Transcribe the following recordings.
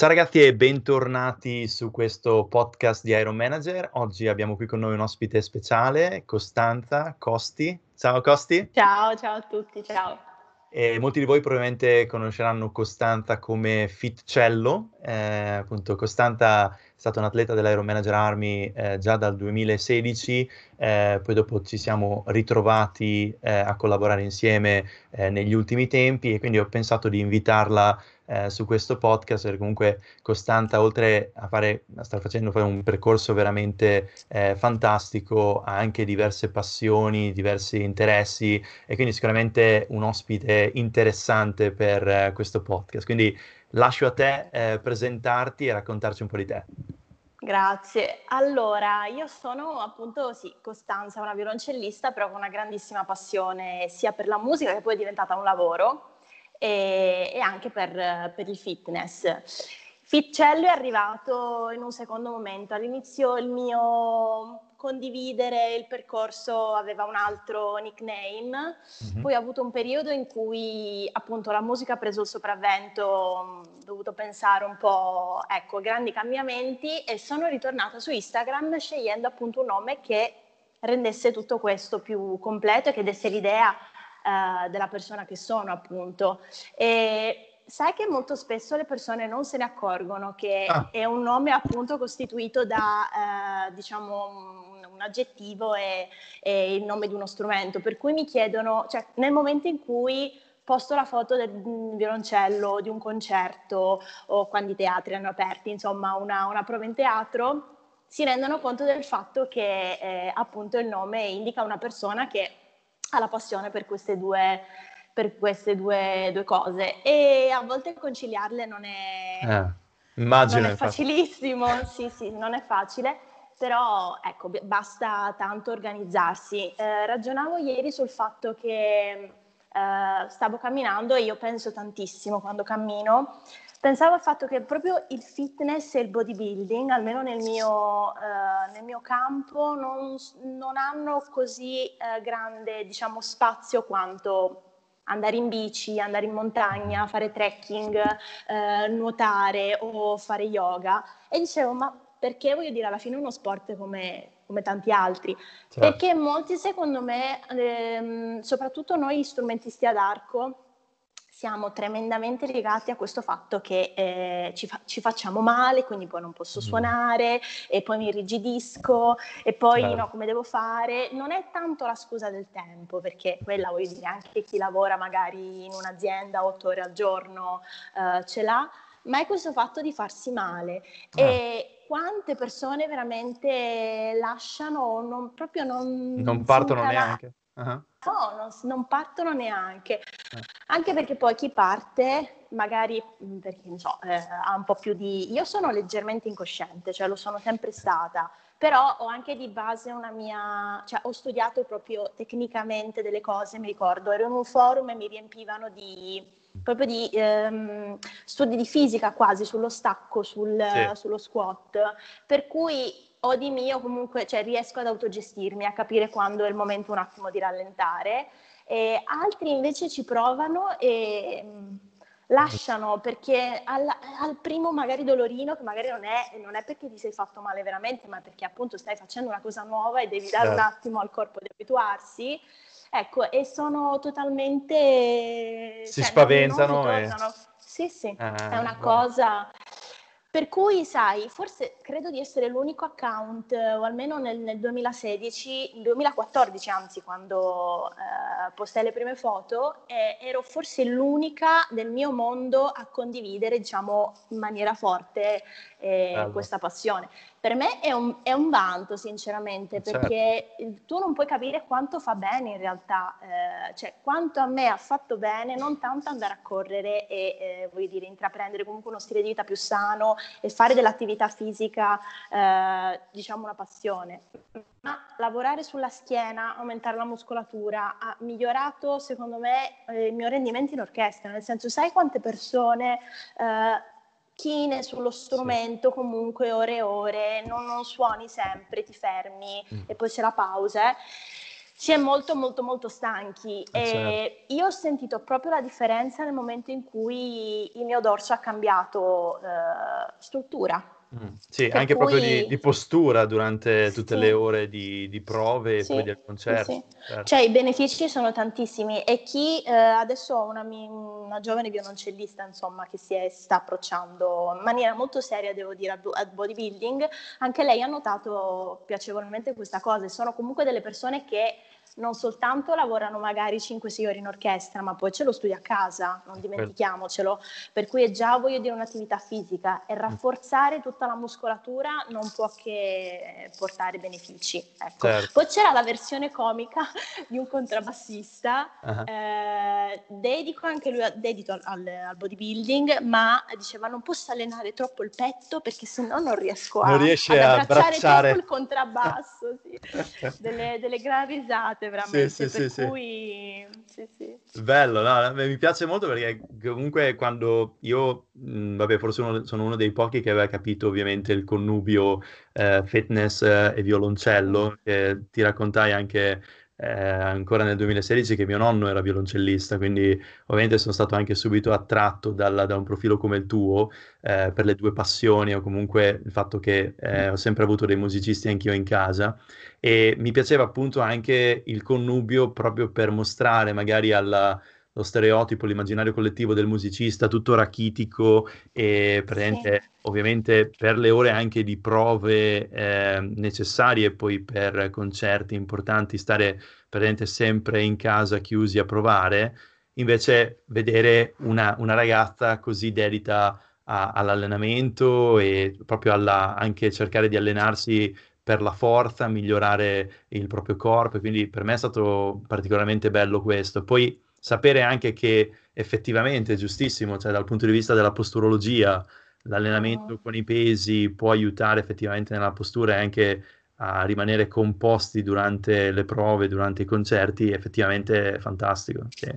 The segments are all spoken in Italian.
Ciao ragazzi e bentornati su questo podcast di Iron Manager. Oggi abbiamo qui con noi un ospite speciale, Costanza Costi. Ciao Costi. Ciao, ciao a tutti, ciao. E molti di voi probabilmente conosceranno Costanza come Fitcello. Eh, appunto, Costanza è stata un atleta dell'Iron Manager Army eh, già dal 2016, eh, poi dopo ci siamo ritrovati eh, a collaborare insieme eh, negli ultimi tempi e quindi ho pensato di invitarla eh, su questo podcast, perché comunque Costanta, oltre a fare, sta facendo fare un percorso veramente eh, fantastico, ha anche diverse passioni, diversi interessi e quindi sicuramente un ospite interessante per questo podcast. Quindi lascio a te eh, presentarti e raccontarci un po' di te. Grazie. Allora, io sono appunto, sì, Costanza, una violoncellista, però con una grandissima passione sia per la musica che poi è diventata un lavoro e, e anche per, per, il fitness. Fitcello è arrivato in un secondo momento. All'inizio il mio condividere il percorso aveva un altro nickname, mm-hmm. poi ho avuto un periodo in cui appunto la musica ha preso il sopravvento, ho dovuto pensare un po' ecco, grandi cambiamenti e sono ritornata su Instagram scegliendo appunto un nome che rendesse tutto questo più completo e che desse l'idea uh, della persona che sono, appunto. E sai che molto spesso le persone non se ne accorgono che ah. è un nome appunto costituito da, uh, diciamo, un, un aggettivo e, e, il nome di uno strumento, per cui mi chiedono, cioè nel momento in cui posto la foto del violoncello, di un concerto o quando i teatri hanno aperti, insomma una, una prova in teatro, si rendono conto del fatto che eh, appunto il nome indica una persona che ha la passione per queste due, per queste due, due cose. E a volte conciliarle non è, eh, immagino, non è facilissimo, sì sì, non è facile, però ecco, basta tanto organizzarsi. Eh, ragionavo ieri sul fatto che eh, stavo camminando e io penso tantissimo quando cammino. Pensavo al fatto che proprio il fitness e il bodybuilding, almeno nel mio, eh, nel mio campo, non, non, hanno così eh, grande diciamo, spazio quanto andare in bici, andare in montagna, fare trekking, eh, nuotare o fare yoga. E dicevo, ma perché voglio dire, alla fine uno sport come, come tanti altri? Certo. Perché molti, secondo me, ehm, soprattutto noi strumentisti ad arco, siamo tremendamente legati a questo fatto che eh, ci, fa- ci, facciamo male, quindi poi non posso mm. suonare e poi mi irrigidisco e poi certo. no, come devo fare? Non è tanto la scusa del tempo, perché quella voglio dire anche chi lavora magari in un'azienda otto ore al giorno eh, ce l'ha, ma è questo fatto di farsi male. Ah. E quante persone veramente lasciano, non, proprio non... Non partono neanche. Uh-huh. No, non, non, partono neanche. Uh. Anche perché poi chi parte, magari perché non so, eh, ha un po' più di. Io sono leggermente incosciente, cioè lo sono sempre stata, però ho anche di base una mia. cioè ho studiato proprio tecnicamente delle cose, mi ricordo, ero in un forum e mi riempivano di proprio di ehm, studi di fisica quasi sullo stacco, sul, sì. sullo squat, per cui o di mio comunque cioè, riesco ad autogestirmi, a capire quando è il momento un attimo di rallentare, e altri invece ci provano e mm, lasciano perché al, al, primo magari dolorino, che magari non è, non è, perché ti sei fatto male veramente, ma perché appunto stai facendo una cosa nuova e devi dare un certo. attimo al corpo di abituarsi, ecco, e sono totalmente... Si cioè, spaventano non, non e... Sì, sì, ah, è una cosa... Per cui, sai, forse credo di essere l'unico account, o almeno nel, nel 2016, 2014 anzi, quando eh, postai le prime foto, eh, ero forse l'unica del mio mondo a condividere, diciamo, in maniera forte eh, questa passione per me è un, è un vanto, sinceramente, certo. perché certo. tu non puoi capire quanto fa bene in realtà, eh, cioè quanto a me ha fatto bene non tanto andare a correre e, eh, voglio dire, intraprendere comunque uno stile di vita più sano e fare dell'attività fisica, eh, diciamo, una passione, ma lavorare sulla schiena, aumentare la muscolatura, ha migliorato, secondo me, eh, il mio rendimento in orchestra, nel senso, sai quante persone eh, chine sullo strumento sì. comunque ore e ore, non, non, suoni sempre, ti fermi mm. e poi c'è la pausa. Eh. si è molto molto molto stanchi Eh, e certo. io ho sentito proprio la differenza nel momento in cui il mio dorso ha cambiato eh, struttura. Mh, sì, Per anche proprio di cui di postura durante tutte le sì, ore di di prove e poi sì, del sì, concerto, sì. certo. Cioè i benefici sono tantissimi e chi eh, adesso ho una, una giovane violoncellista, insomma, che si è- sta approcciando in maniera molto seria, devo dire, al, al bodybuilding, anche lei ha notato piacevolmente questa cosa e sono comunque delle persone che non soltanto lavorano magari 5-6 ore in orchestra, ma poi ce lo studia a casa, non Quello. dimentichiamocelo, per cui è già, voglio dire, un'attività fisica e Mh. rafforzare tutta la muscolatura non può che portare benefici. Ecco. Certo. Poi c'era la versione comica di un contrabbassista, Ah-ah. eh, dedico anche lui dedito al, al- al bodybuilding, ma diceva non posso allenare troppo il petto perché sennò non riesco Non a, ad abbracciare abbracciare. il contrabbasso. sì. Delle, delle gran risate veramente, Sì, sì, per sì, sì. cui sì, sì. Bello, no, mi piace molto perché comunque quando io, mh, vabbè, forse uno- sono uno dei pochi che aveva capito ovviamente il connubio eh, fitness eh, e violoncello, che ti raccontai anche eh, ancora nel 2016 che mio nonno era violoncellista, quindi ovviamente sono stato anche subito attratto dalla- da un profilo come il tuo eh, per le due passioni o comunque il fatto che eh, ho sempre avuto dei musicisti anch'io in casa. E mi piaceva appunto anche il connubio proprio per mostrare magari alla- lo stereotipo, l'immaginario collettivo del musicista tutto rachitico e Sì, presente ovviamente per le ore anche di prove eh, necessarie poi per concerti importanti stare presente sempre in casa chiusi a provare, invece vedere una, una ragazza così dedita a- all'allenamento e proprio alla, anche cercare di allenarsi per la forza, migliorare il proprio corpo, quindi per me è stato particolarmente bello questo. Poi sapere anche che effettivamente è giustissimo, cioè dal punto di vista della posturologia, l'allenamento Mhm. con i pesi può aiutare effettivamente nella postura e anche a rimanere composti durante le prove, durante i concerti, effettivamente è fantastico. Sì.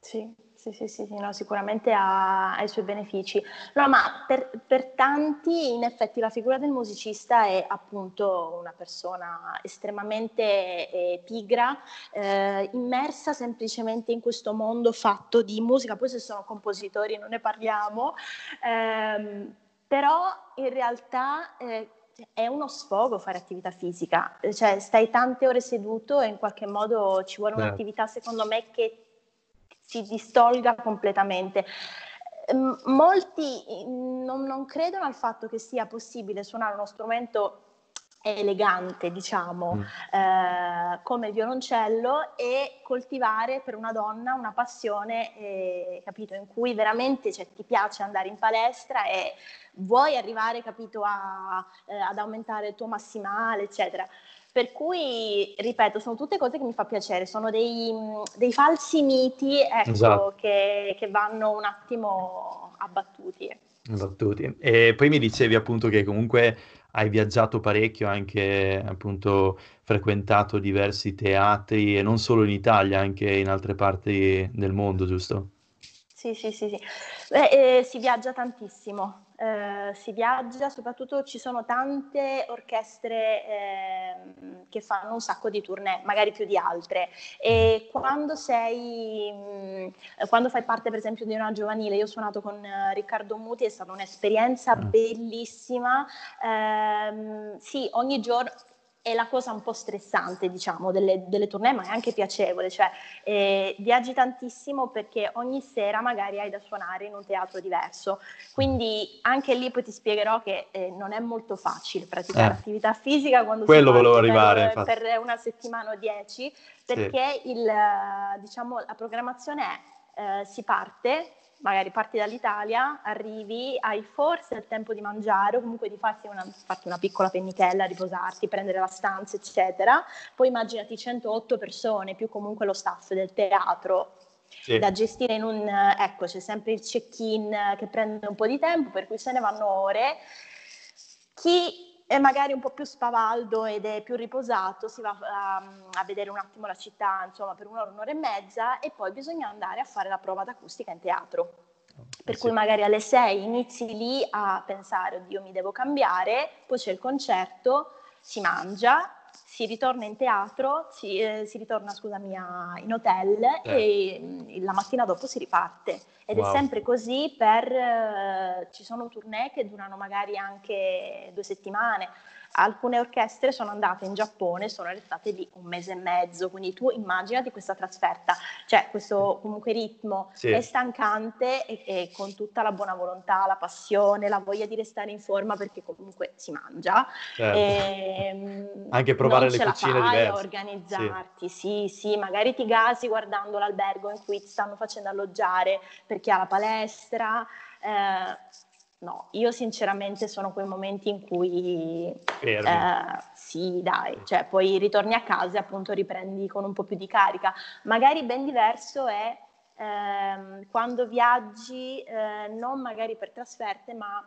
Sì, sì, sì, sì, sì, no, sicuramente ha, ha i suoi benefici. No, ma per, per tanti, in effetti, la figura del musicista è appunto una persona estremamente eh, pigra, eh, immersa semplicemente in questo mondo fatto di musica. Poi se sono compositori non ne parliamo, ehm, però in realtà eh, è uno sfogo fare attività fisica, cioè stai tante ore seduto e in qualche modo ci vuole Certo. un'attività secondo me che si distolga completamente. Ehm, Molti mm, non, non credono al fatto che sia possibile suonare uno strumento elegante, diciamo, Mm. eh, come il violoncello e coltivare per una donna una passione, eh, capito, in cui veramente cioè, ti piace andare in palestra e vuoi arrivare, capito, a, eh, ad aumentare il tuo massimale, eccetera. Per cui, ripeto, sono tutte cose che mi fa piacere, sono dei, dei falsi miti, ecco, Esatto. che, che vanno un attimo abbattuti. Battuti. E poi mi dicevi appunto che comunque hai viaggiato parecchio, anche appunto frequentato diversi teatri e non solo in Italia, anche in altre parti del mondo, giusto? Sì, sì, sì, sì. Beh, eh, si viaggia tantissimo, eh, si viaggia, soprattutto ci sono tante orchestre ehm, che fanno un sacco di tournée, magari più di altre. E quando sei, mh, quando fai parte per esempio di una giovanile, io ho suonato con eh, Riccardo Muti, è stata un'esperienza Ah. bellissima. Ehm, sì, ogni giorno è la cosa un po' stressante, diciamo, delle, delle tournée, ma è anche piacevole, cioè eh, viaggi tantissimo perché ogni sera magari hai da suonare in un teatro diverso, quindi anche lì poi ti spiegherò che eh, non è molto facile praticare Eh. attività fisica quando Quello si arrivare, per, per una settimana o dieci, Sì. perché il, eh, diciamo, la programmazione è eh, si parte magari parti dall'Italia, arrivi, hai forse il tempo di mangiare o comunque di farti una, farti una piccola pennichella, riposarti, prendere la stanza, eccetera. Poi immaginati 108 persone più comunque lo staff del teatro Sì. da gestire in un... ecco, c'è sempre il check-in che prende un po' di tempo, per cui se ne vanno ore. Chi è magari un po' più spavaldo ed è più riposato, si va a, a vedere un attimo la città, insomma, per un'ora, un'ora e mezza e poi bisogna andare a fare la prova d'acustica in teatro. Per Eh sì. cui magari alle 6 inizi lì a pensare, oddio mi devo cambiare, poi c'è il concerto, si mangia si ritorna in teatro, si, eh, si ritorna scusami, a, in hotel eh. e mm, la mattina dopo si riparte. Ed wow. è sempre così per... Eh, ci sono tournée che durano magari anche due settimane Alcune orchestre sono andate in Giappone, sono restate lì un mese e mezzo, quindi tu immaginati questa trasferta, cioè questo comunque ritmo sì. è stancante e, e, con tutta la buona volontà, la passione, la voglia di restare in forma perché comunque si mangia. Certo. E, ehm, Anche provare le cucine diverse. a organizzarti, sì. sì, sì, magari ti gasi guardando l'albergo in cui ti stanno facendo alloggiare per chi ha la palestra. Eh, No, io sinceramente sono quei momenti in cui eh, sì, dai, cioè poi ritorni a casa e appunto riprendi con un po' più di carica. Magari ben diverso è ehm, quando viaggi, eh, non magari per trasferte, ma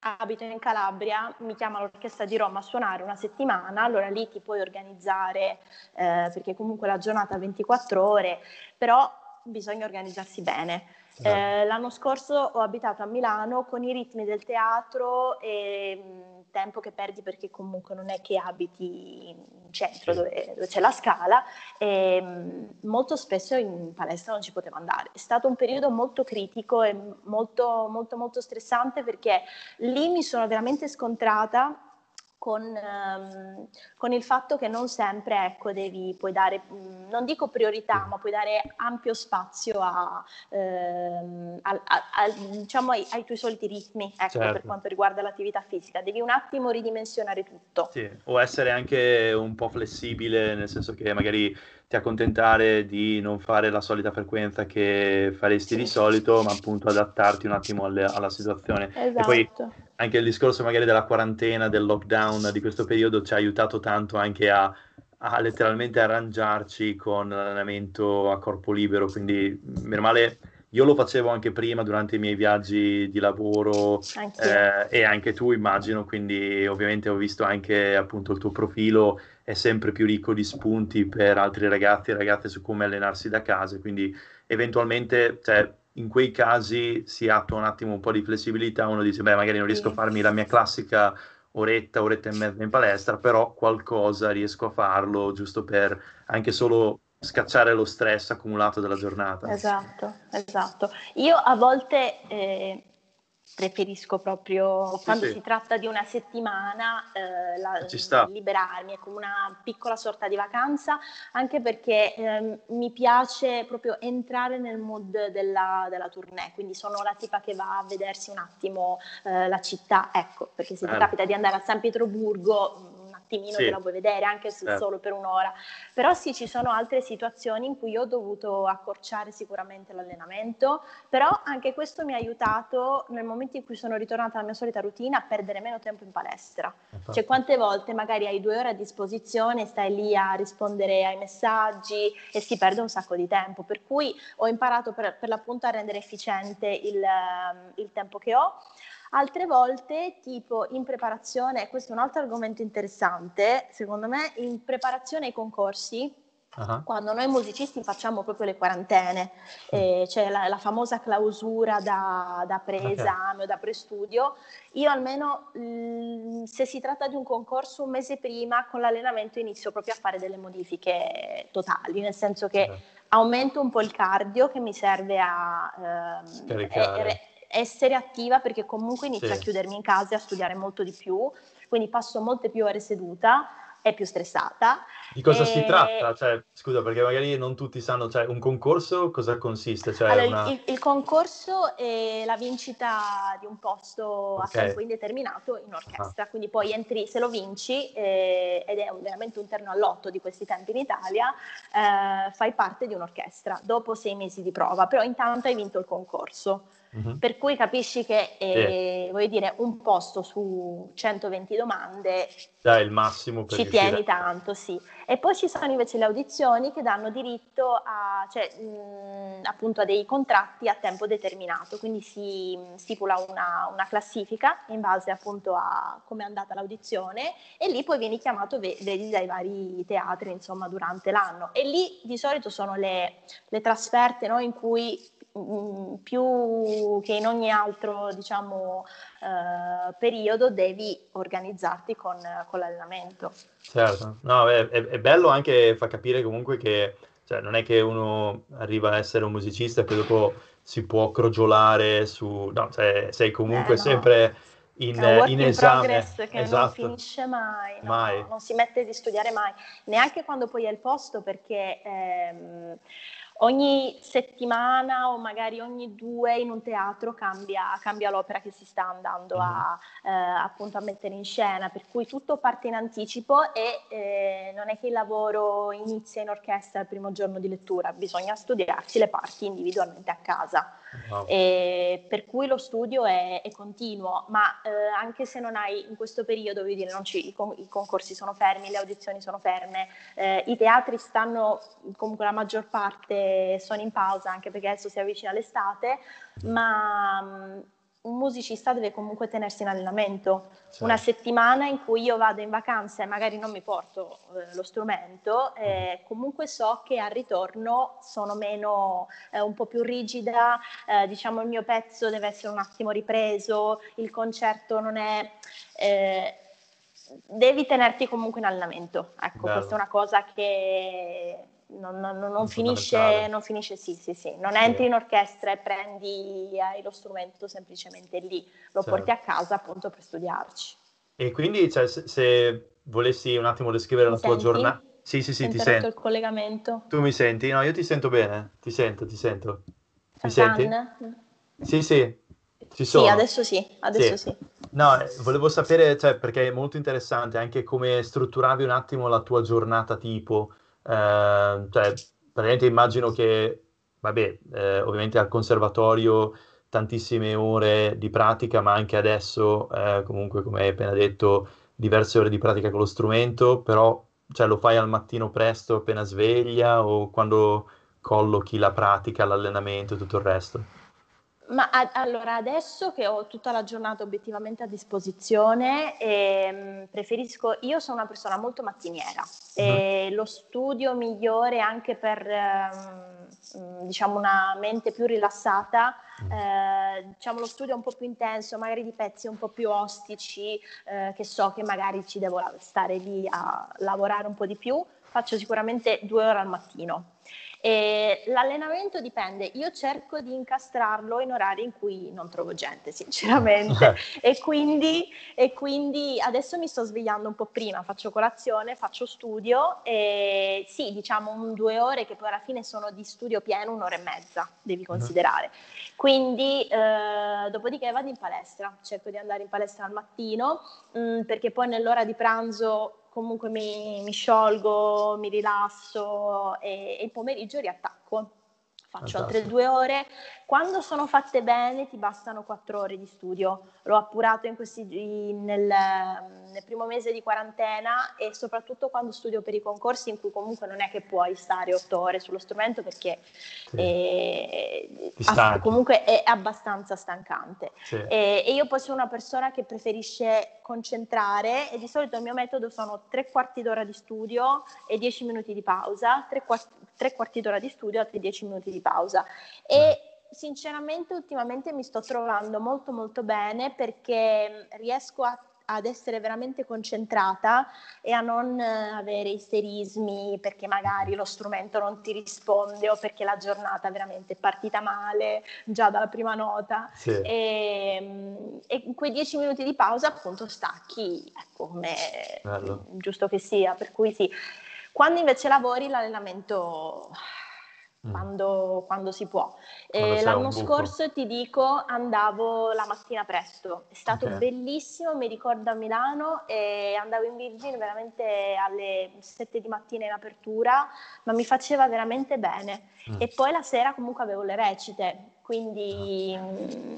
abito in Calabria, mi chiama l'orchestra di Roma a suonare una settimana, allora lì ti puoi organizzare eh, perché comunque la giornata ha 24 ore, però bisogna organizzarsi bene. Esatto. Eh, l'anno scorso ho abitato a Milano con i ritmi del teatro e mh, tempo che perdi perché comunque non è che abiti in centro dove, dove c'è la scala e mh, molto spesso in palestra non ci potevo andare. È stato un periodo molto critico e molto molto molto stressante perché lì mi sono veramente scontrata con, um, con, il fatto che non sempre ecco, devi, puoi dare, mm, non dico priorità, ma puoi dare ampio spazio a, ehm, a, a, diciamo ai, ai, tuoi soliti ritmi ecco, certo. per quanto riguarda l'attività fisica. Devi un attimo ridimensionare tutto. Sì, o essere anche un po' flessibile, nel senso che magari ti accontentare di non fare la solita frequenza che faresti di solito, ma appunto adattarti un attimo alle, alla situazione. Esatto. E poi esatto. anche il discorso magari della quarantena, del lockdown di questo periodo ci ha aiutato tanto anche a, a letteralmente arrangiarci con l'allenamento a corpo libero, quindi meno male io lo facevo anche prima durante i miei viaggi di lavoro eh, e anche tu immagino, quindi ovviamente ho visto anche appunto il tuo profilo è sempre più ricco di spunti per altri ragazzi e ragazze su come allenarsi da casa, quindi eventualmente cioè, in quei casi si attua un attimo un po' di flessibilità, uno dice beh magari non riesco a farmi la mia classica oretta, oretta e mezza in palestra, però qualcosa riesco a farlo giusto per anche solo scacciare lo stress accumulato dalla giornata. Esatto, esatto. Io a volte eh, preferisco proprio sì, quando sì. si tratta di una settimana eh, la, liberarmi, è come una piccola sorta di vacanza, anche perché eh, mi piace proprio entrare nel mood della, della, tournée, quindi sono la tipa che va a vedersi un attimo eh, la città, ecco, perché se ti capita di andare a San Pietroburgo attimino sì. te la vuoi vedere anche se certo. solo per un'ora. Però sì, ci sono altre situazioni in cui io ho dovuto accorciare sicuramente l'allenamento, però anche questo mi ha aiutato nel momento in cui sono ritornata alla mia solita routine a perdere meno tempo in palestra. Infatti. Cioè quante volte magari hai due ore a disposizione, stai lì a rispondere ai messaggi e si perde un sacco di tempo, per cui ho imparato per, per l'appunto a rendere efficiente il, il tempo che ho. Altre volte, tipo in preparazione, questo è un altro argomento interessante, secondo me, in preparazione ai concorsi, Uh-huh. Quando noi musicisti facciamo proprio le quarantene, eh, c'è la, la, famosa clausura da, da preesame okay. o da prestudio, io almeno mh, mm, se si tratta di un concorso un mese prima con l'allenamento inizio proprio a fare delle modifiche totali, nel senso che okay. aumento un po' il cardio che mi serve a ehm, eh, essere attiva perché comunque inizio sì. a chiudermi in casa e a studiare molto di più, quindi passo molte più ore seduta è più stressata. Di cosa e... si tratta? Cioè, scusa, perché magari non tutti sanno, cioè, un concorso cosa consiste? Cioè, allora, una... il, il, concorso è la vincita di un posto okay. a tempo indeterminato in orchestra, ah. quindi poi entri, se lo vinci, eh, ed è un, veramente un terno all'otto di questi tempi in Italia, eh, fai parte di un'orchestra dopo sei mesi di prova, però intanto hai vinto il concorso. Uh-huh. Per cui capisci che eh, yeah. dire, un posto su 120 domande Dai, il massimo ci tieni tanto, sì. E poi ci sono invece le audizioni che danno diritto a, cioè, mh, appunto a dei contratti a tempo determinato, quindi si stipula una, una, classifica in base appunto a come è andata l'audizione e lì poi vieni chiamato, vedi, dai vari teatri insomma durante l'anno. E lì di solito sono le, le trasferte no, in cui mm, più che in ogni altro diciamo, eh, periodo devi organizzarti con, con l'allenamento. Certo, no, è, è, bello anche fa capire comunque che cioè, non è che uno arriva a essere un musicista e poi dopo si può crogiolare su... No, cioè, sei comunque eh, no. sempre in, in esame. progress che esatto. non finisce mai, no, mai. non si mette di studiare mai, neanche quando poi è il posto perché... Ehm, ogni settimana o magari ogni due in un teatro cambia, cambia l'opera che si sta andando a, mhm. eh, appunto a mettere in scena, per cui tutto parte in anticipo e eh, non è che il lavoro inizia in orchestra il primo giorno di lettura, bisogna studiarsi le parti individualmente a casa. Wow. per cui lo studio è, è continuo, ma eh, anche se non hai in questo periodo, voglio dire, ci, i, i, concorsi sono fermi, le audizioni sono ferme, eh, i teatri stanno, comunque la maggior parte sono in pausa anche perché adesso si avvicina l'estate, ma mh, un musicista deve comunque tenersi in allenamento. Certo. Una settimana in cui io vado in vacanza e magari non mi porto eh, lo strumento, eh, comunque so che al ritorno sono meno, eh, un po' più rigida, eh, diciamo il mio pezzo deve essere un attimo ripreso, il concerto non è... Eh, devi tenerti comunque in allenamento. Ecco, Bello. questa è una cosa che non, non, non finisce, non finisce, sì, sì, sì. Non sì. entri in orchestra e prendi hai lo strumento semplicemente lì, lo certo. porti a casa appunto per studiarci. E quindi cioè, se, se, volessi un attimo descrivere mi la senti? tua giornata... Sì, sì, sì, ti sento. il collegamento. Tu mi senti? No, io ti sento bene, ti sento, ti sento. Mi senti? Sì, sì, ci sono. Sì, adesso sì, adesso sì. sì. No, volevo sapere, cioè, perché è molto interessante anche come strutturavi un attimo la tua giornata tipo, eh, cioè, praticamente immagino che, vabbè, eh, ovviamente al conservatorio tantissime ore di pratica, ma anche adesso, eh, comunque, come hai appena detto, diverse ore di pratica con lo strumento, però cioè, lo fai al mattino presto appena sveglia o quando collochi la pratica, l'allenamento e tutto il resto? Ma a, allora adesso che ho tutta la giornata obiettivamente a disposizione, ehm, preferisco, io sono una persona molto mattiniera e mm. lo studio migliore anche per ehm, diciamo una mente più rilassata, mm. eh, diciamo lo studio un po' più intenso, magari di pezzi un po' più ostici, eh, che so che magari ci devo stare lì a lavorare un po' di più, faccio sicuramente due ore al mattino. E l'allenamento dipende, io cerco di incastrarlo in orari in cui non trovo gente, sinceramente, e, quindi, e quindi adesso mi sto svegliando un po' prima, faccio colazione, faccio studio e sì, diciamo un due ore che poi alla fine sono di studio pieno, un'ora e mezza, devi considerare. Quindi, eh, dopodiché vado in palestra, cerco di andare in palestra al mattino, mh, mm, perché poi nell'ora di pranzo comunque mi, mi sciolgo, mi rilasso e, e il pomeriggio riattacco faccio esatto. altre due ore. Quando sono fatte bene ti bastano quattro ore di studio. L'ho appurato in questi, nel, nel, primo mese di quarantena e soprattutto quando studio per i concorsi in cui comunque non è che puoi stare otto ore sullo strumento perché sì. è, comunque è abbastanza stancante. Sì. E, e, io poi sono una persona che preferisce concentrare e di solito il mio metodo sono tre quarti d'ora di studio e dieci minuti di pausa, tre quarti, tre quarti d'ora di studio, altri dieci minuti di pausa. E sinceramente ultimamente mi sto trovando molto molto bene perché riesco a ad essere veramente concentrata e a non avere isterismi perché magari lo strumento non ti risponde o perché la giornata veramente è partita male già dalla prima nota sì. e, e, in quei dieci minuti di pausa appunto stacchi ecco come Bello. giusto che sia per cui sì quando invece lavori l'allenamento Mm. Quando, quando, si può. Quando l'anno scorso ti dico andavo la mattina presto, è stato okay. bellissimo, mi ricordo a Milano e andavo in Virgin veramente alle 7 di mattina in apertura, ma mi faceva veramente bene. Mm. E poi la sera comunque avevo le recite, quindi mm,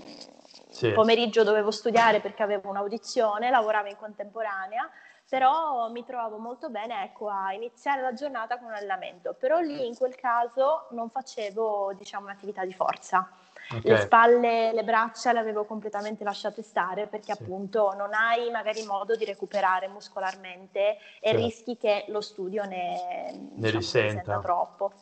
sì. pomeriggio dovevo studiare perché avevo un'audizione, lavoravo in contemporanea però mi trovavo molto bene ecco, a iniziare la giornata con un allenamento, però lì in quel caso non facevo diciamo, un'attività di forza. Okay. Le spalle, le braccia le avevo completamente lasciate stare perché sì. appunto non hai magari modo di recuperare muscolarmente e sì. rischi che lo studio ne, ne diciamo, risenta troppo.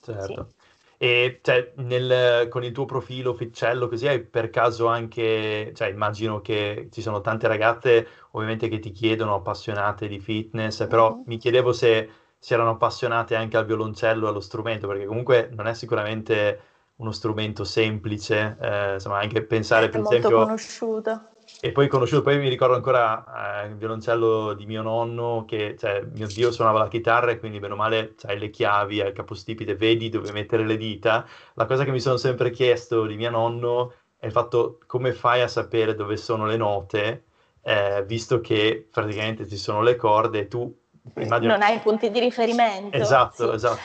Certo. Sì. E cioè, nel, con il tuo profilo Ficcello, così hai per caso anche, cioè, immagino che ci sono tante ragazze ovviamente che ti chiedono appassionate di fitness, però mm-hmm. mi chiedevo se si erano appassionate anche al violoncello e allo strumento, perché comunque non è sicuramente uno strumento semplice, eh, insomma, anche pensare è per molto esempio... conosciuto. E poi conosciuto, poi mi ricordo ancora eh, il violoncello di mio nonno, che cioè, mio zio suonava la chitarra e quindi bene o male c'hai le chiavi al capostipite, vedi dove mettere le dita. La cosa che mi sono sempre chiesto di mio nonno è il fatto come fai a sapere dove sono le note, eh, visto che praticamente ci sono le corde e tu... Immagino... Non hai punti di riferimento. Esatto, sì. esatto.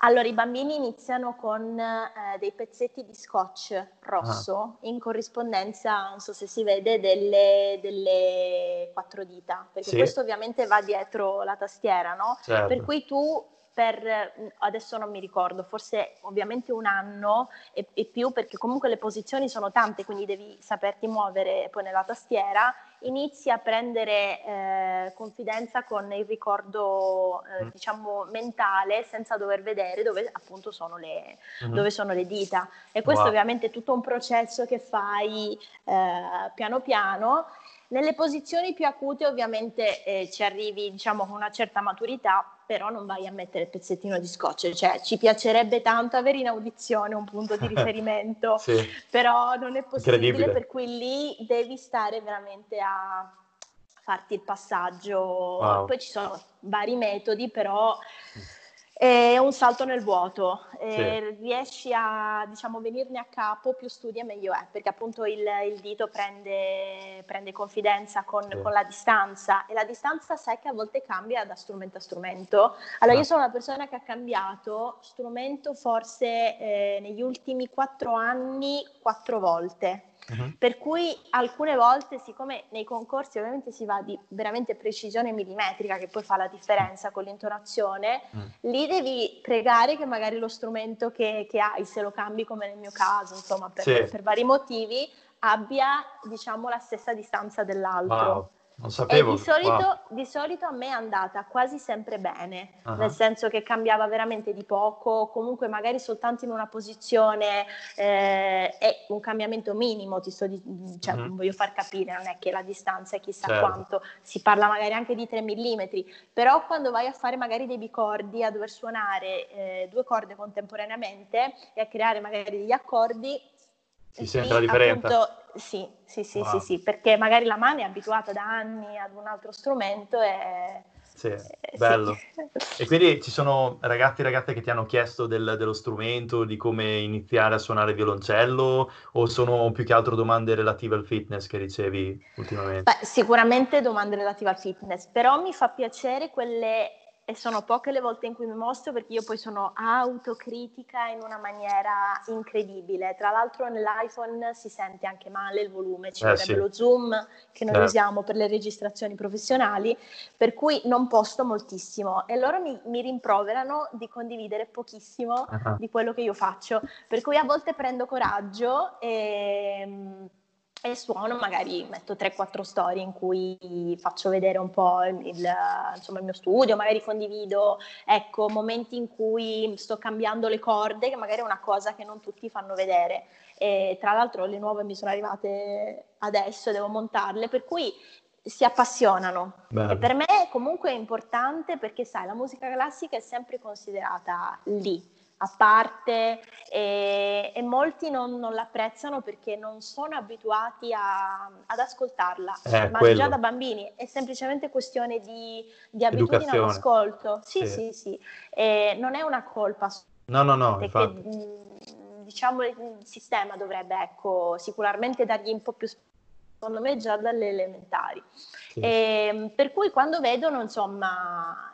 Allora, i bambini iniziano con eh, dei pezzetti di scotch rosso ah. in corrispondenza, non so se si vede, delle, delle quattro dita, perché sì. questo ovviamente va dietro la tastiera, no? Certo. Per cui tu per adesso non mi ricordo, forse ovviamente un anno e, e, più, perché comunque le posizioni sono tante, quindi devi saperti muovere poi nella tastiera, inizi a prendere eh, confidenza con il ricordo, eh, mm. diciamo, mentale, senza dover vedere dove appunto sono le, mm-hmm. dove sono le dita. E questo wow. ovviamente è tutto un processo che fai eh, piano piano. Nelle posizioni più acute ovviamente eh, ci arrivi diciamo con una certa maturità, però non vai a mettere il pezzettino di scotch, cioè ci piacerebbe tanto avere in audizione un punto di riferimento, sì. però non è possibile, per cui lì devi stare veramente a farti il passaggio, wow. poi ci sono vari metodi, però mm. è un salto nel vuoto, sì. riesci a diciamo, venirne a capo, più studi e meglio è, perché appunto il, il dito prende, prende confidenza con, sì. con, la distanza e la distanza sai che a volte cambia da strumento a strumento. Allora ah. io sono una persona che ha cambiato strumento forse eh, negli ultimi quattro anni quattro volte. Uh-huh. Per cui alcune volte, siccome nei concorsi ovviamente si va di veramente precisione millimetrica, che poi fa la differenza con l'intonazione, uh-huh. lì devi pregare che magari lo strumento che, che, hai, se lo cambi come nel mio caso, insomma, per, sì. per vari motivi, abbia diciamo la stessa distanza dell'altro. Wow. Non sapevo. Di solito, wow. di solito, a me è andata quasi sempre bene, uh-huh. nel senso che cambiava veramente di poco, comunque magari soltanto in una posizione eh, è un cambiamento minimo, ti sto di- cioè, uh-huh. voglio far capire, non è che la distanza è chissà certo. quanto, si parla magari anche di 3 mm, però quando vai a fare magari dei bicordi, a dover suonare eh, due corde contemporaneamente e a creare magari degli accordi, si sente la differenza? Appunto, sì, sì, sì, wow. sì, sì, perché magari la mano è abituata da anni ad un altro strumento e... Sì, eh, bello. Sì. E quindi ci sono ragazzi e ragazze che ti hanno chiesto del, dello strumento, di come iniziare a suonare violoncello o sono più che altro domande relative al fitness che ricevi ultimamente? Beh, sicuramente domande relative al fitness, però mi fa piacere quelle e sono poche le volte in cui mi mostro perché io poi sono autocritica in una maniera incredibile. Tra l'altro nell'iPhone si sente anche male il volume, ci eh, sì. lo zoom che noi certo. usiamo per le registrazioni professionali, per cui non posto moltissimo e loro mi, mi rimproverano di condividere pochissimo uh-huh. di quello che io faccio, per cui a volte prendo coraggio e e suono, magari metto 3-4 storie in cui faccio vedere un po' il, insomma, il, mio studio, magari condivido ecco, momenti in cui sto cambiando le corde, che magari è una cosa che non tutti fanno vedere. E tra l'altro le nuove mi sono arrivate adesso, devo montarle, per cui si appassionano. Bello. E per me comunque è importante perché sai, la musica classica è sempre considerata lì a parte e, e molti non, non, l'apprezzano perché non sono abituati a, ad ascoltarla, eh, ma quello. già da bambini è semplicemente questione di, di abitudine all'ascolto. Sì, sì, sì, sì. E non è una colpa. No, no, no. Perché, diciamo il sistema dovrebbe ecco, sicuramente dargli un po' più secondo me già dalle elementari. Sì. E, per cui quando vedono insomma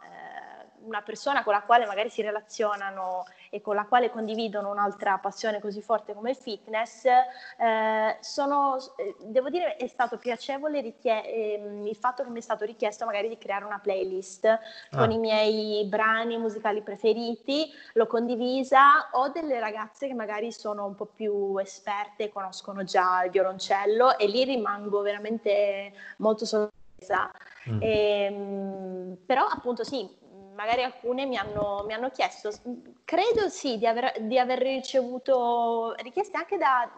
una persona con la quale magari si relazionano e con la quale condividono un'altra passione così forte come il fitness, eh, sono, eh, devo dire è stato piacevole richie- eh, il fatto che mi è stato richiesto magari di creare una playlist ah. con i miei brani musicali preferiti, l'ho condivisa, ho delle ragazze che magari sono un po' più esperte, conoscono già il violoncello e lì rimango veramente molto sorpresa. Mm. E, ehm, però appunto sì, magari alcune mi hanno, mi hanno chiesto, credo sì, di aver, di aver, ricevuto richieste anche da,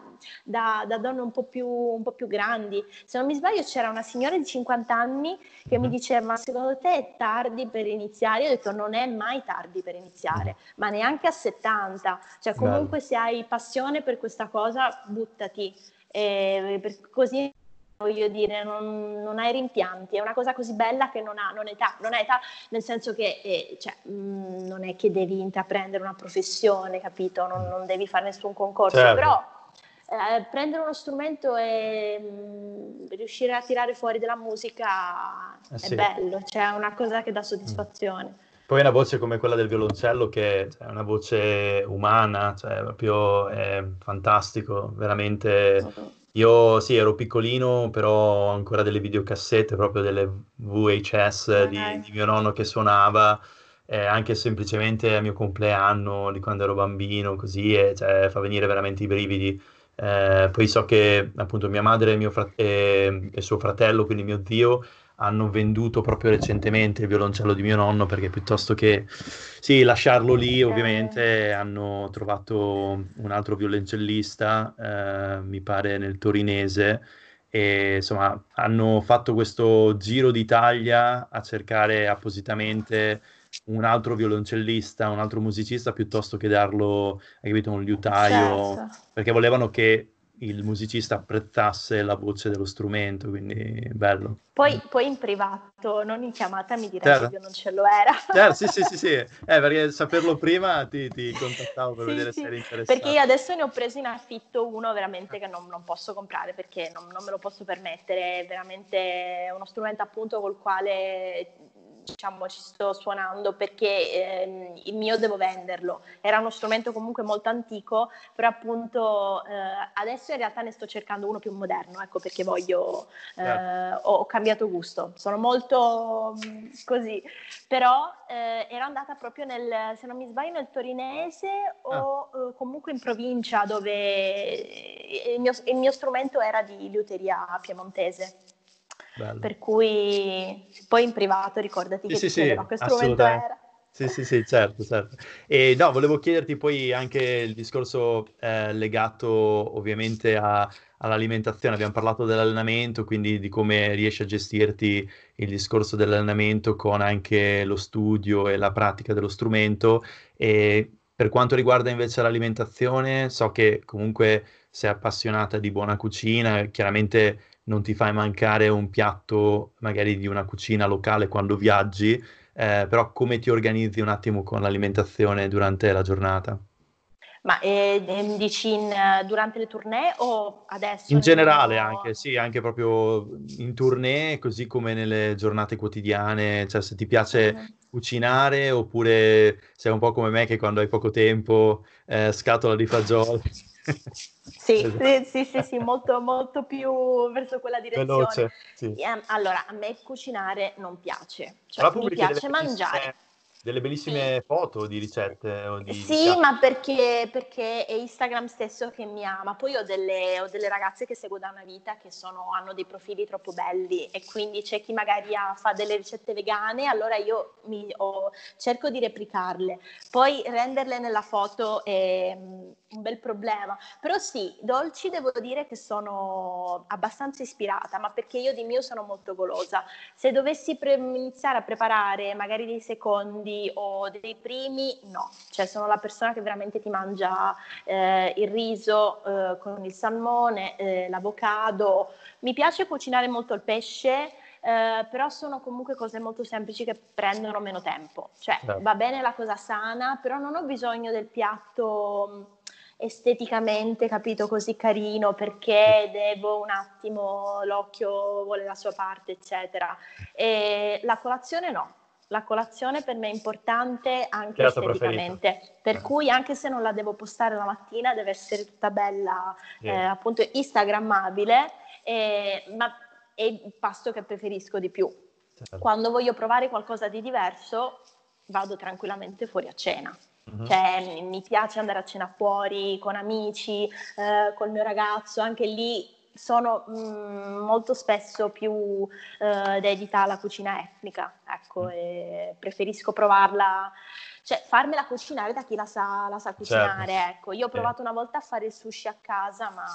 da, da donne un po, più, un po' più grandi. Se non mi sbaglio c'era una signora di 50 anni che mi mhm. diceva, ma secondo te è tardi per iniziare? Io ho detto, non è mai tardi per iniziare, ma neanche a 70. Cioè comunque Bello. se hai passione per questa cosa, buttati. E così voglio dire, non, non, hai rimpianti, è una cosa così bella che non ha, non età, non età nel senso che eh, cioè, mh, mm, non è che devi intraprendere una professione, capito? Non, non devi fare nessun concorso, certo. però eh, prendere uno strumento e mh, mm, riuscire a tirare fuori della musica eh, è sì. bello, cioè è una cosa che dà soddisfazione. Mm. Poi una voce come quella del violoncello che è una voce umana, cioè proprio è fantastico, veramente... Uh-huh io sì, ero piccolino, però ho ancora delle videocassette, proprio delle VHS di, di mio nonno che suonava, eh, anche semplicemente a mio compleanno, di quando ero bambino, così, e cioè, fa venire veramente i brividi. Eh, poi so che appunto mia madre e, mio frat- e, e suo fratello, quindi mio zio, hanno venduto proprio recentemente il violoncello di mio nonno perché piuttosto che sì, lasciarlo lì ovviamente hanno trovato un altro violoncellista, eh, mi pare nel torinese, e insomma hanno fatto questo giro d'Italia a cercare appositamente un altro violoncellista, un altro musicista piuttosto che darlo, hai capito, un liutaio, certo. perché volevano che il musicista apprezzasse la voce dello strumento, quindi bello. Poi, poi in privato, non in chiamata, mi direi certo. che non ce lo era. Certo, sì, sì, sì, sì. Eh, perché saperlo prima ti, ti contattavo per sì, vedere sì. se eri interessato. Perché io adesso ne ho preso in affitto uno veramente che non, non posso comprare perché non, non me lo posso permettere, è veramente uno strumento appunto col quale diciamo, ci sto suonando perché ehm, il mio devo venderlo. Era uno strumento comunque molto antico, però appunto eh, adesso in realtà ne sto cercando uno più moderno, ecco perché voglio, eh, certo. ho, ho, cambiato gusto. Sono molto mh, mm, così, però eh, ero andata proprio nel, se non mi sbaglio, nel torinese o ah. Eh, comunque in provincia dove il mio, il mio strumento era di liuteria piemontese. Bello. Per cui poi in privato ricordati sì, che sì, sì, che strumento era. Sì, sì, sì, certo, certo. E no, volevo chiederti poi anche il discorso eh, legato ovviamente a, all'alimentazione. Abbiamo parlato dell'allenamento, quindi di come riesci a gestirti il discorso dell'allenamento con anche lo studio e la pratica dello strumento. E per quanto riguarda invece l'alimentazione, so che comunque sei appassionata di buona cucina, chiaramente non ti fai mancare un piatto magari di una cucina locale quando viaggi, eh, però come ti organizzi un attimo con l'alimentazione durante la giornata? Ma eh, dici in, durante le tournée o adesso? In generale modo... anche, sì, anche proprio in tournée, così come nelle giornate quotidiane, cioè se ti piace mm-hmm. Cucinare oppure sei un po' come me che quando hai poco tempo eh, scatola di fagioli. Sì, esatto. sì, sì, sì, molto, molto più verso quella direzione. Veloce, sì. Allora, a me cucinare non piace, cioè, mi piace mangiare delle bellissime sì. foto di ricette. O di, sì, ma perché, perché, è Instagram stesso che mi ama. Poi ho delle, ho delle, ragazze che seguo da una vita che sono, hanno dei profili troppo belli e quindi c'è chi magari ha, fa delle ricette vegane, allora io mi, ho, cerco di replicarle. Poi renderle nella foto è mm, un bel problema. Però sì, dolci devo dire che sono abbastanza ispirata, ma perché io di mio sono molto golosa. Se dovessi pre- iniziare a preparare magari dei secondi, o dei primi, no, cioè sono la persona che veramente ti mangia eh, il riso eh, con il salmone, eh, l'avocado. Mi piace cucinare molto il pesce, eh, però sono comunque cose molto semplici che prendono meno tempo. Cioè certo. va bene la cosa sana, però non ho bisogno del piatto mm, esteticamente capito così carino perché devo un attimo l'occhio vuole la sua parte eccetera e la colazione no la colazione per me è importante anche Piatto esteticamente, preferito. per cui anche se non la devo postare la mattina deve essere tutta bella, yeah. eh, appunto instagrammabile, eh, ma è il pasto che preferisco di più. Certo. Quando voglio provare qualcosa di diverso vado tranquillamente fuori a cena. Uh-huh. Cioè, mi piace andare a cena fuori con amici, eh, col mio ragazzo, anche lì sono mh, mm, molto spesso più eh, dedita alla cucina etnica, ecco, mm. e preferisco provarla cioè farmela cucinare da chi la sa, la sa cucinare, certo. ecco. Io ho provato una volta a fare il sushi a casa, ma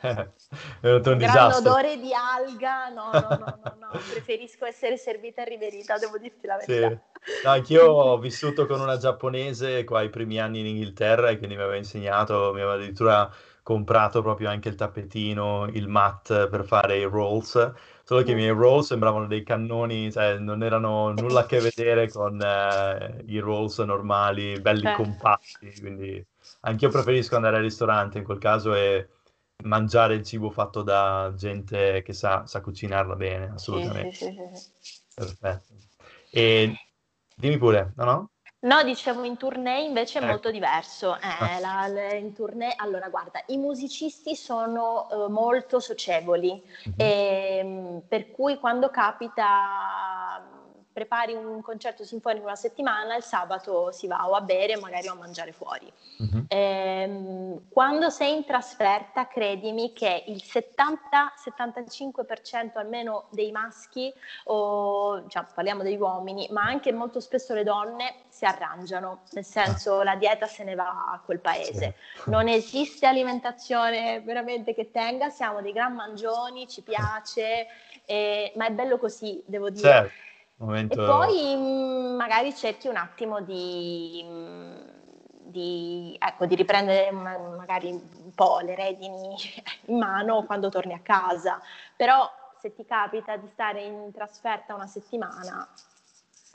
è un, gran odore di alga, no, no, no, no, no. preferisco essere servita e riverita, devo dirti la verità. Sì. No, anch'io ho vissuto con una giapponese qua i primi anni in Inghilterra e quindi mi aveva insegnato, mi aveva addirittura comprato proprio anche il tappetino, il mat per fare i rolls solo che i miei roll sembravano dei cannoni, cioè non erano nulla a che vedere con eh, i rolls normali, belli eh. compatti, quindi anch'io preferisco andare al ristorante in quel caso e mangiare il cibo fatto da gente che sa, sa cucinarla bene, assolutamente. Sì, sì, sì, Perfetto. E dimmi pure, no no? No, dicevo in tournée invece è ecco. molto diverso. Eh, ah. la, in tournée, allora guarda, i musicisti sono uh, molto socievoli, mm-hmm. e, per cui quando capita prepari un concerto sinfonico una settimana, il sabato si va o a bere magari o a mangiare fuori. Uh-huh. Ehm, quando sei in trasferta, credimi che il 70-75% almeno dei maschi, o cioè, parliamo degli uomini, ma anche molto spesso le donne si arrangiano, nel senso la dieta se ne va a quel paese. Sì. Non esiste alimentazione veramente che tenga, siamo dei gran mangioni, ci piace, eh, ma è bello così, devo dire. Certo Momento... E poi mm, magari cerchi un attimo di, mm, di, ecco, di riprendere magari un po' le redini in mano quando torni a casa, però se ti capita di stare in trasferta una settimana,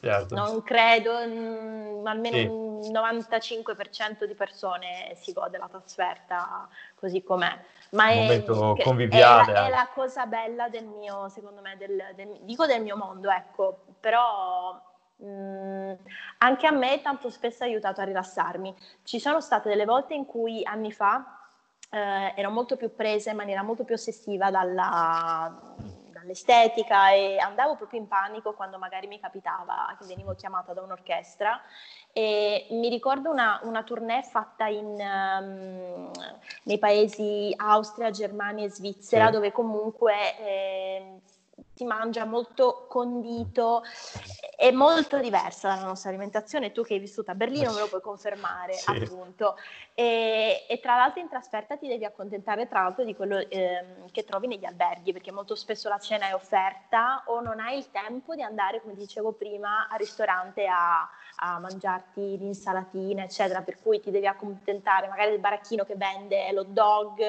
certo. non credo, mh, mm, almeno sì. un 95% di persone si gode la trasferta così com'è. Ma un è, momento conviviale. È la, è la, cosa bella del mio, secondo me, del, del, dico del mio mondo, ecco, però mm, anche a me tanto spesso ha aiutato a rilassarmi. Ci sono state delle volte in cui anni fa eh, ero molto più presa in maniera molto più ossessiva dalla, dall'estetica e andavo proprio in panico quando magari mi capitava che venivo chiamata da un'orchestra e mi ricordo una, una tournée fatta in, um, nei paesi Austria, Germania e Svizzera sì. dove comunque eh, si mangia molto condito, è molto diversa dalla nostra alimentazione. Tu che hai vissuto a Berlino me lo puoi confermare, sì. appunto. E, e, tra l'altro in trasferta ti devi accontentare tra l'altro di quello eh, che trovi negli alberghi, perché molto spesso la cena è offerta o non hai il tempo di andare, come dicevo prima, al ristorante a, a mangiarti l'insalatina, eccetera, per cui ti devi accontentare magari del baracchino che vende l'hot dog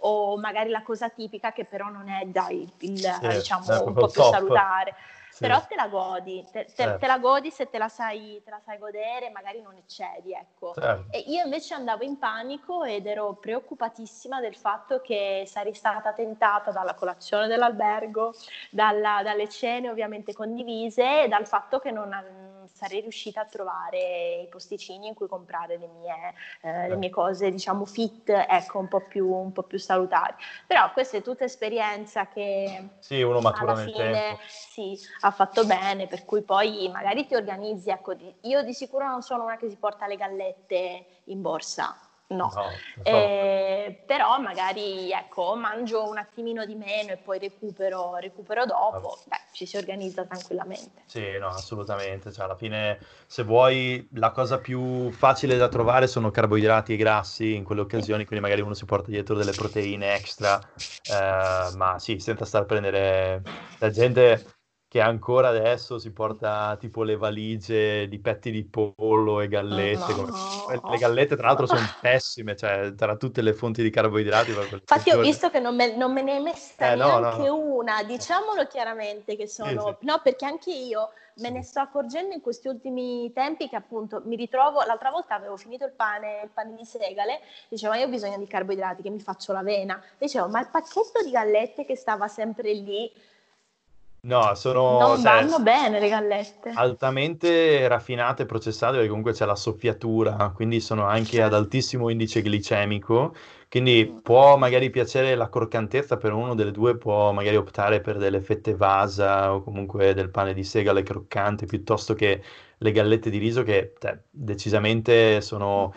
o magari la cosa tipica che però non è dai, il, sì, diciamo, un po' più salutare. Sì. Però te la godi, te, te, certo. te, la godi se te la, sai, te la sai godere, magari non eccedi, ecco. Certo. E io invece andavo in panico ed ero preoccupatissima del fatto che sarei stata tentata dalla colazione dell'albergo, dalla, dalle cene ovviamente condivise e dal fatto che non, sarei riuscita a trovare i posticini in cui comprare le mie, eh, le mie cose, diciamo, fit, ecco, un po, più, un po' più salutari. Però questa è tutta esperienza che sì, uno matura alla fine sì, ha fatto bene, per cui poi magari ti organizzi, ecco, io di sicuro non sono una che si porta le gallette in borsa, no. no eh, però magari ecco, mangio un attimino di meno e poi recupero, recupero dopo, beh, ci si organizza tranquillamente. Sì, no, assolutamente. Cioè, alla fine, se vuoi, la cosa più facile da trovare sono carboidrati e grassi in quelle occasioni, quindi magari uno si porta dietro delle proteine extra, eh, ma sì, senza stare a prendere la gente che ancora adesso si porta tipo le valigie di petti di pollo e gallette. No. Le gallette tra l'altro sono pessime, cioè tra tutte le fonti di carboidrati. Infatti ho visto che non me, non me ne è messa eh, neanche no, no. una, diciamolo chiaramente che sono... Sì, sì. No, perché anche io me ne sto accorgendo in questi ultimi tempi che appunto mi ritrovo, l'altra volta avevo finito il pane, il pane di segale, dicevo io ho bisogno di carboidrati che mi faccio l'avena, dicevo ma il pacchetto di gallette che stava sempre lì No, sono non cioè, vanno bene le gallette. altamente raffinate e processate perché comunque c'è la soffiatura, quindi sono anche ad altissimo indice glicemico, quindi mm. può magari piacere la croccantezza, per uno delle due può magari optare per delle fette vasa o comunque del pane di segale croccante piuttosto che le gallette di riso che cioè, decisamente sono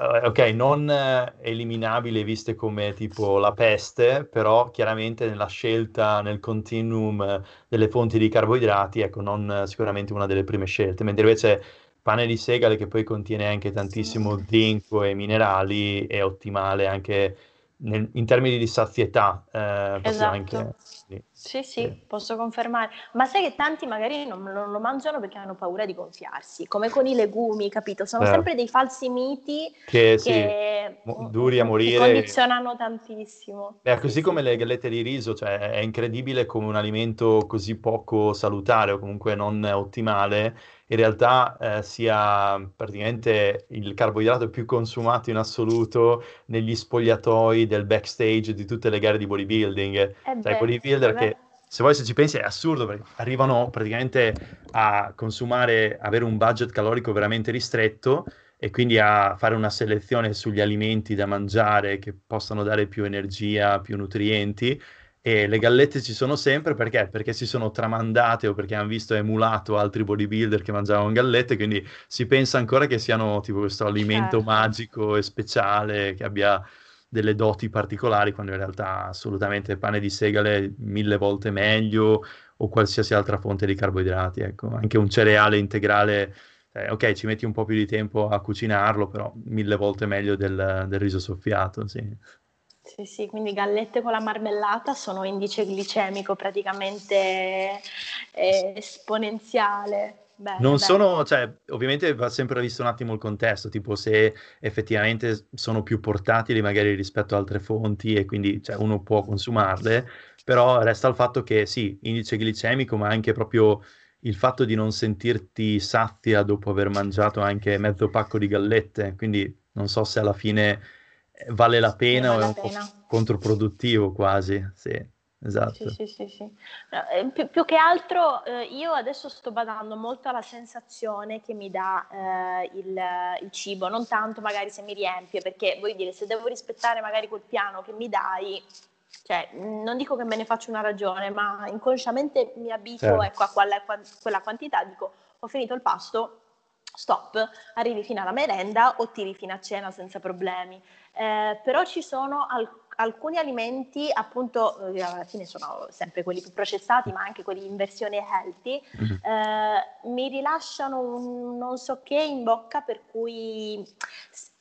uh, ok, non uh, eliminabili viste come tipo la peste, però chiaramente nella scelta, nel continuum delle fonti di carboidrati, ecco, non sicuramente una delle prime scelte, mentre invece pane di segale che poi contiene anche tantissimo zinco e minerali è ottimale anche nel, in termini di sazietà. Eh, esatto. Anche, sì. Sì, sì, posso confermare. Ma sai che tanti magari non, non, lo mangiano perché hanno paura di gonfiarsi, come con i legumi, capito? Sono certo. sempre dei falsi miti che, che sì, duri a morire. Che condizionano tantissimo. Beh, così sì, come le gallette di riso, cioè è incredibile come un alimento così poco salutare o comunque non ottimale in realtà eh, sia praticamente il carboidrato più consumato in assoluto negli spogliatoi del backstage di tutte le gare di bodybuilding. Eh cioè, bodybuilder che se vuoi se ci pensi è assurdo perché arrivano praticamente a consumare, avere un budget calorico veramente ristretto e quindi a fare una selezione sugli alimenti da mangiare che possano dare più energia, più nutrienti e le gallette ci sono sempre perché? Perché si sono tramandate o perché hanno visto emulato altri bodybuilder che mangiavano gallette, quindi si pensa ancora che siano tipo questo alimento certo. magico e speciale che abbia delle doti particolari, quando in realtà assolutamente pane di segale mille volte meglio o qualsiasi altra fonte di carboidrati, ecco, anche un cereale integrale eh, ok, ci metti un po' più di tempo a cucinarlo, però mille volte meglio del, del riso soffiato, sì. Sì, sì, quindi gallette con la marmellata sono indice glicemico praticamente eh, esponenziale. Beh, non beh. sono, cioè, ovviamente va sempre visto un attimo il contesto, tipo se effettivamente sono più portatili magari rispetto ad altre fonti e quindi cioè, uno può consumarle, però resta il fatto che sì, indice glicemico, ma anche proprio il fatto di non sentirti sazia dopo aver mangiato anche mezzo pacco di gallette, quindi non so se alla fine vale la pena vale o è un pena. po' controproduttivo quasi, sì. Esatto. Sì, sì, sì. No, eh, più, più, che altro eh, io adesso sto badando molto alla sensazione che mi dà eh, il, il, cibo, non tanto magari se mi riempie, perché voglio dire, se devo rispettare magari quel piano che mi dai, cioè, non dico che me ne faccio una ragione, ma inconsciamente mi abituo certo. ecco, a quella, quella quantità, dico ho finito il pasto, stop, arrivi fino alla merenda o tiri fino a cena senza problemi eh, però ci sono al- alcuni alimenti, appunto, eh, alla fine sono sempre quelli più processati, ma anche quelli in versione healthy, mm-hmm. eh, mi rilasciano un non so che in bocca per cui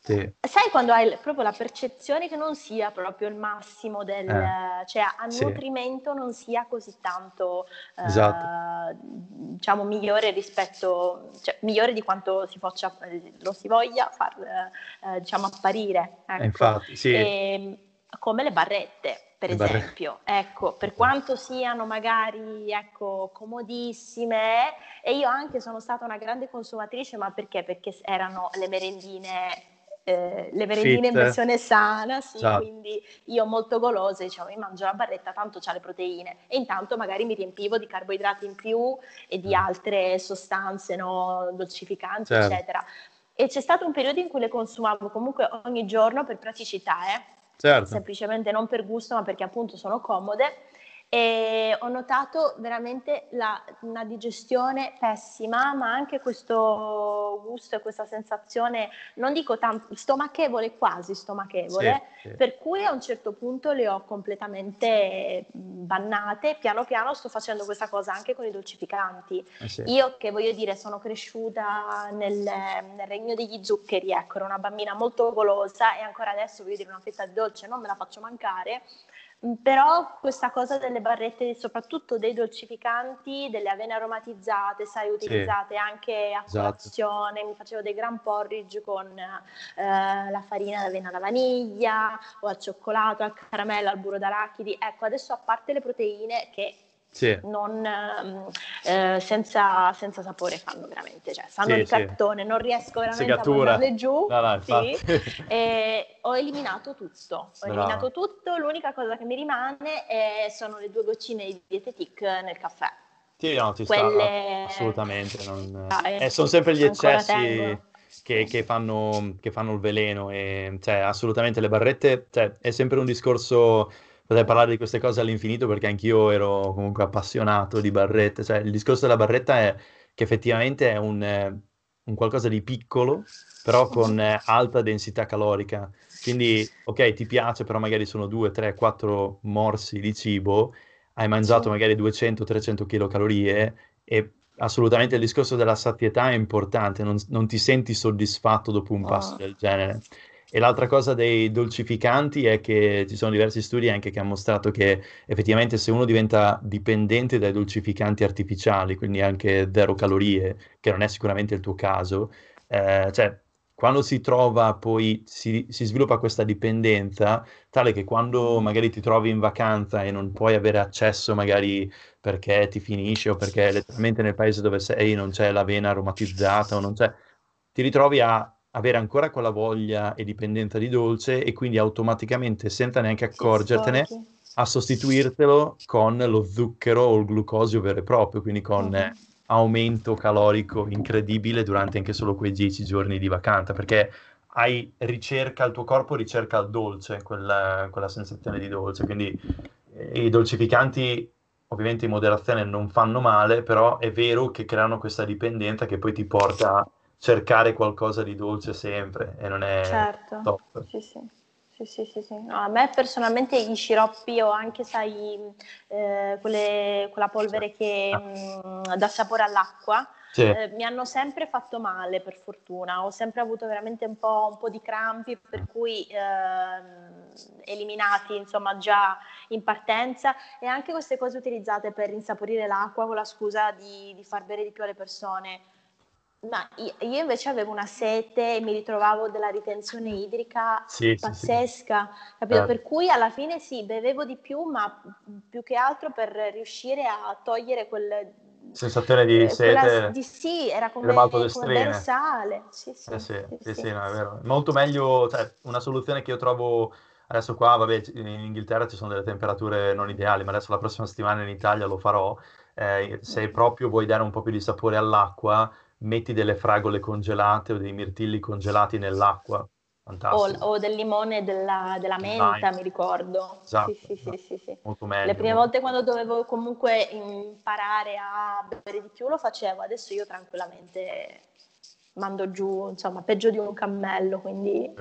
sì. Sai quando hai proprio la percezione che non sia proprio il massimo del, eh, cioè a nutrimento sì. non sia così tanto, eh, esatto. diciamo, migliore rispetto, cioè migliore di quanto si faccia, lo si voglia far, eh, diciamo, apparire. Ecco. Infatti, sì. E, ehm, come le barrette per le esempio, barre... ecco, per quanto siano magari ecco, comodissime, e io anche sono stata una grande consumatrice, ma perché? Perché erano le merendine eh, le merendine in versione sana, sì, esatto. quindi io molto golosa, diciamo, mi mangio la barretta, tanto c'ha le proteine e intanto magari mi riempivo di carboidrati in più e di mm. altre sostanze no, dolcificanti, certo. eccetera. E c'è stato un periodo in cui le consumavo comunque ogni giorno per praticità, eh? certo. semplicemente non per gusto, ma perché appunto sono comode e ho notato veramente la, una digestione pessima, ma anche questo gusto e questa sensazione, non dico tanto stomachevole, quasi stomachevole, sì, sì. per cui a un certo punto le ho completamente bannate. Piano piano sto facendo questa cosa anche con i dolcificanti. Eh sì. Io che voglio dire, sono cresciuta nel, nel, regno degli zuccheri, ecco, ero una bambina molto golosa e ancora adesso voglio dire una fetta di dolce non me la faccio mancare però questa cosa delle barrette, soprattutto dei dolcificanti, delle avene aromatizzate, sai, utilizzate sì. anche a esatto. colazione, mi facevo dei gran porridge con eh, la farina d'avena alla vaniglia o al cioccolato, al caramello, al burro d'arachidi. Ecco, adesso a parte le proteine che sì. non, ehm, eh, senza, senza, sapore fanno veramente, cioè sanno sì, di cartone, non riesco veramente Segatura. a mandarle giù. No, no, ho eliminato tutto, ho eliminato tutto, l'unica cosa che mi rimane è, sono le due goccine di dietetic nel caffè. Sì, no, ci Quelle... sta, assolutamente. Non... Ah, eh, sono sempre gli eccessi che, che, fanno, che fanno il veleno e cioè, assolutamente le barrette, cioè, è sempre un discorso potrei parlare di queste cose all'infinito perché anch'io ero comunque appassionato di barrette. Cioè, il discorso della barretta è che effettivamente è un, un qualcosa di piccolo, però con eh, alta densità calorica. Quindi, ok, ti piace, però magari sono 2, 3, 4 morsi di cibo, hai mangiato magari 200-300 kcal e assolutamente il discorso della satietà è importante, non, non ti senti soddisfatto dopo un pasto oh. del genere. E l'altra cosa dei dolcificanti è che ci sono diversi studi anche che hanno mostrato che effettivamente se uno diventa dipendente dai dolcificanti artificiali, quindi anche zero calorie, che non è sicuramente il tuo caso, eh, cioè quando si trova poi, si, si, sviluppa questa dipendenza, tale che quando magari ti trovi in vacanza e non puoi avere accesso magari perché ti finisce o perché letteralmente nel paese dove sei non c'è l'avena aromatizzata o non c'è, ti ritrovi a avere ancora quella voglia e dipendenza di dolce e quindi automaticamente, senza neanche accorgertene, a sostituirtelo con lo zucchero o il glucosio vero e proprio, quindi con uh-huh. aumento calorico incredibile durante anche solo quei dieci giorni di vacanza, perché hai ricerca, il tuo corpo ricerca il dolce, quella, quella sensazione di dolce, quindi eh, i dolcificanti ovviamente in moderazione non fanno male, però è vero che creano questa dipendenza che poi ti porta a cercare qualcosa di dolce sempre e non è certo. top. Sì, sì. Sì, sì, sì. No, a me personalmente i sciroppi o anche, sai, eh, quelle, quella polvere che mh, mm, dà sapore all'acqua, eh, mi hanno sempre fatto male, per fortuna. Ho sempre avuto veramente un po', un po di crampi, per cui eh, eliminati, insomma, già in partenza. E anche queste cose utilizzate per insaporire l'acqua con la scusa di, di far bere di più alle persone ma io invece avevo una sete e mi ritrovavo della ritenzione idrica sì, pazzesca, sì, sì. capito? Eh. Per cui alla fine sì, bevevo di più, ma più che altro per riuscire a togliere quel... Sensazione di eh, sete. Di sì, era come, come bere sale. Sì, sì, eh sì, sì, sì, no, è vero. Molto meglio, cioè, una soluzione che io trovo adesso qua, vabbè, in Inghilterra ci sono delle temperature non ideali, ma adesso la prossima settimana in Italia lo farò. Eh, se proprio vuoi dare un po' più di sapore all'acqua, metti delle fragole congelate o dei mirtilli congelati nell'acqua. O, o, del limone e della, della menta, Dai. mi ricordo. Esatto, sì, sì, sì, sì, Molto meglio. Le prime volte quando dovevo comunque imparare a bere di più lo facevo, adesso io tranquillamente mando giù, insomma, peggio di un cammello, quindi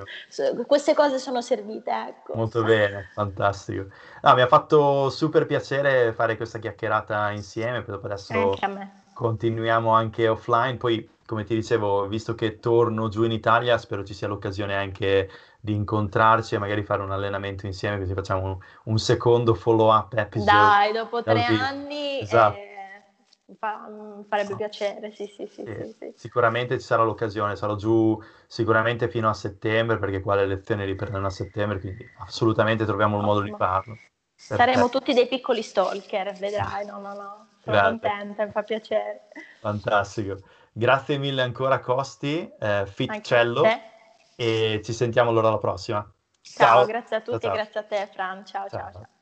queste cose sono servite, ecco. Molto bene, fantastico. No, mi ha fatto super piacere fare questa chiacchierata insieme, dopo adesso... Anche a me continuiamo anche offline. Poi, come ti dicevo, visto che torno giù in Italia, spero ci sia l'occasione anche di incontrarci e magari fare un allenamento insieme, così facciamo un, un secondo follow-up episode. Dai, dopo tre anni esatto. eh, fa, farebbe piacere, sì, sì, sì, sì, sì, Sicuramente ci sarà l'occasione, sarò giù sicuramente fino a settembre, perché qua le lezioni riprendono a settembre, quindi assolutamente troviamo il modo di farlo. Saremo tutti dei piccoli stalker, vedrai, no, no, no. Sono contenta, mi fa piacere. Fantastico. Grazie mille ancora Costi, eh, Fitcello e ci sentiamo allora alla prossima. Ciao, ciao. grazie a tutti ciao, ciao. grazie a te Fran. ciao. ciao. ciao.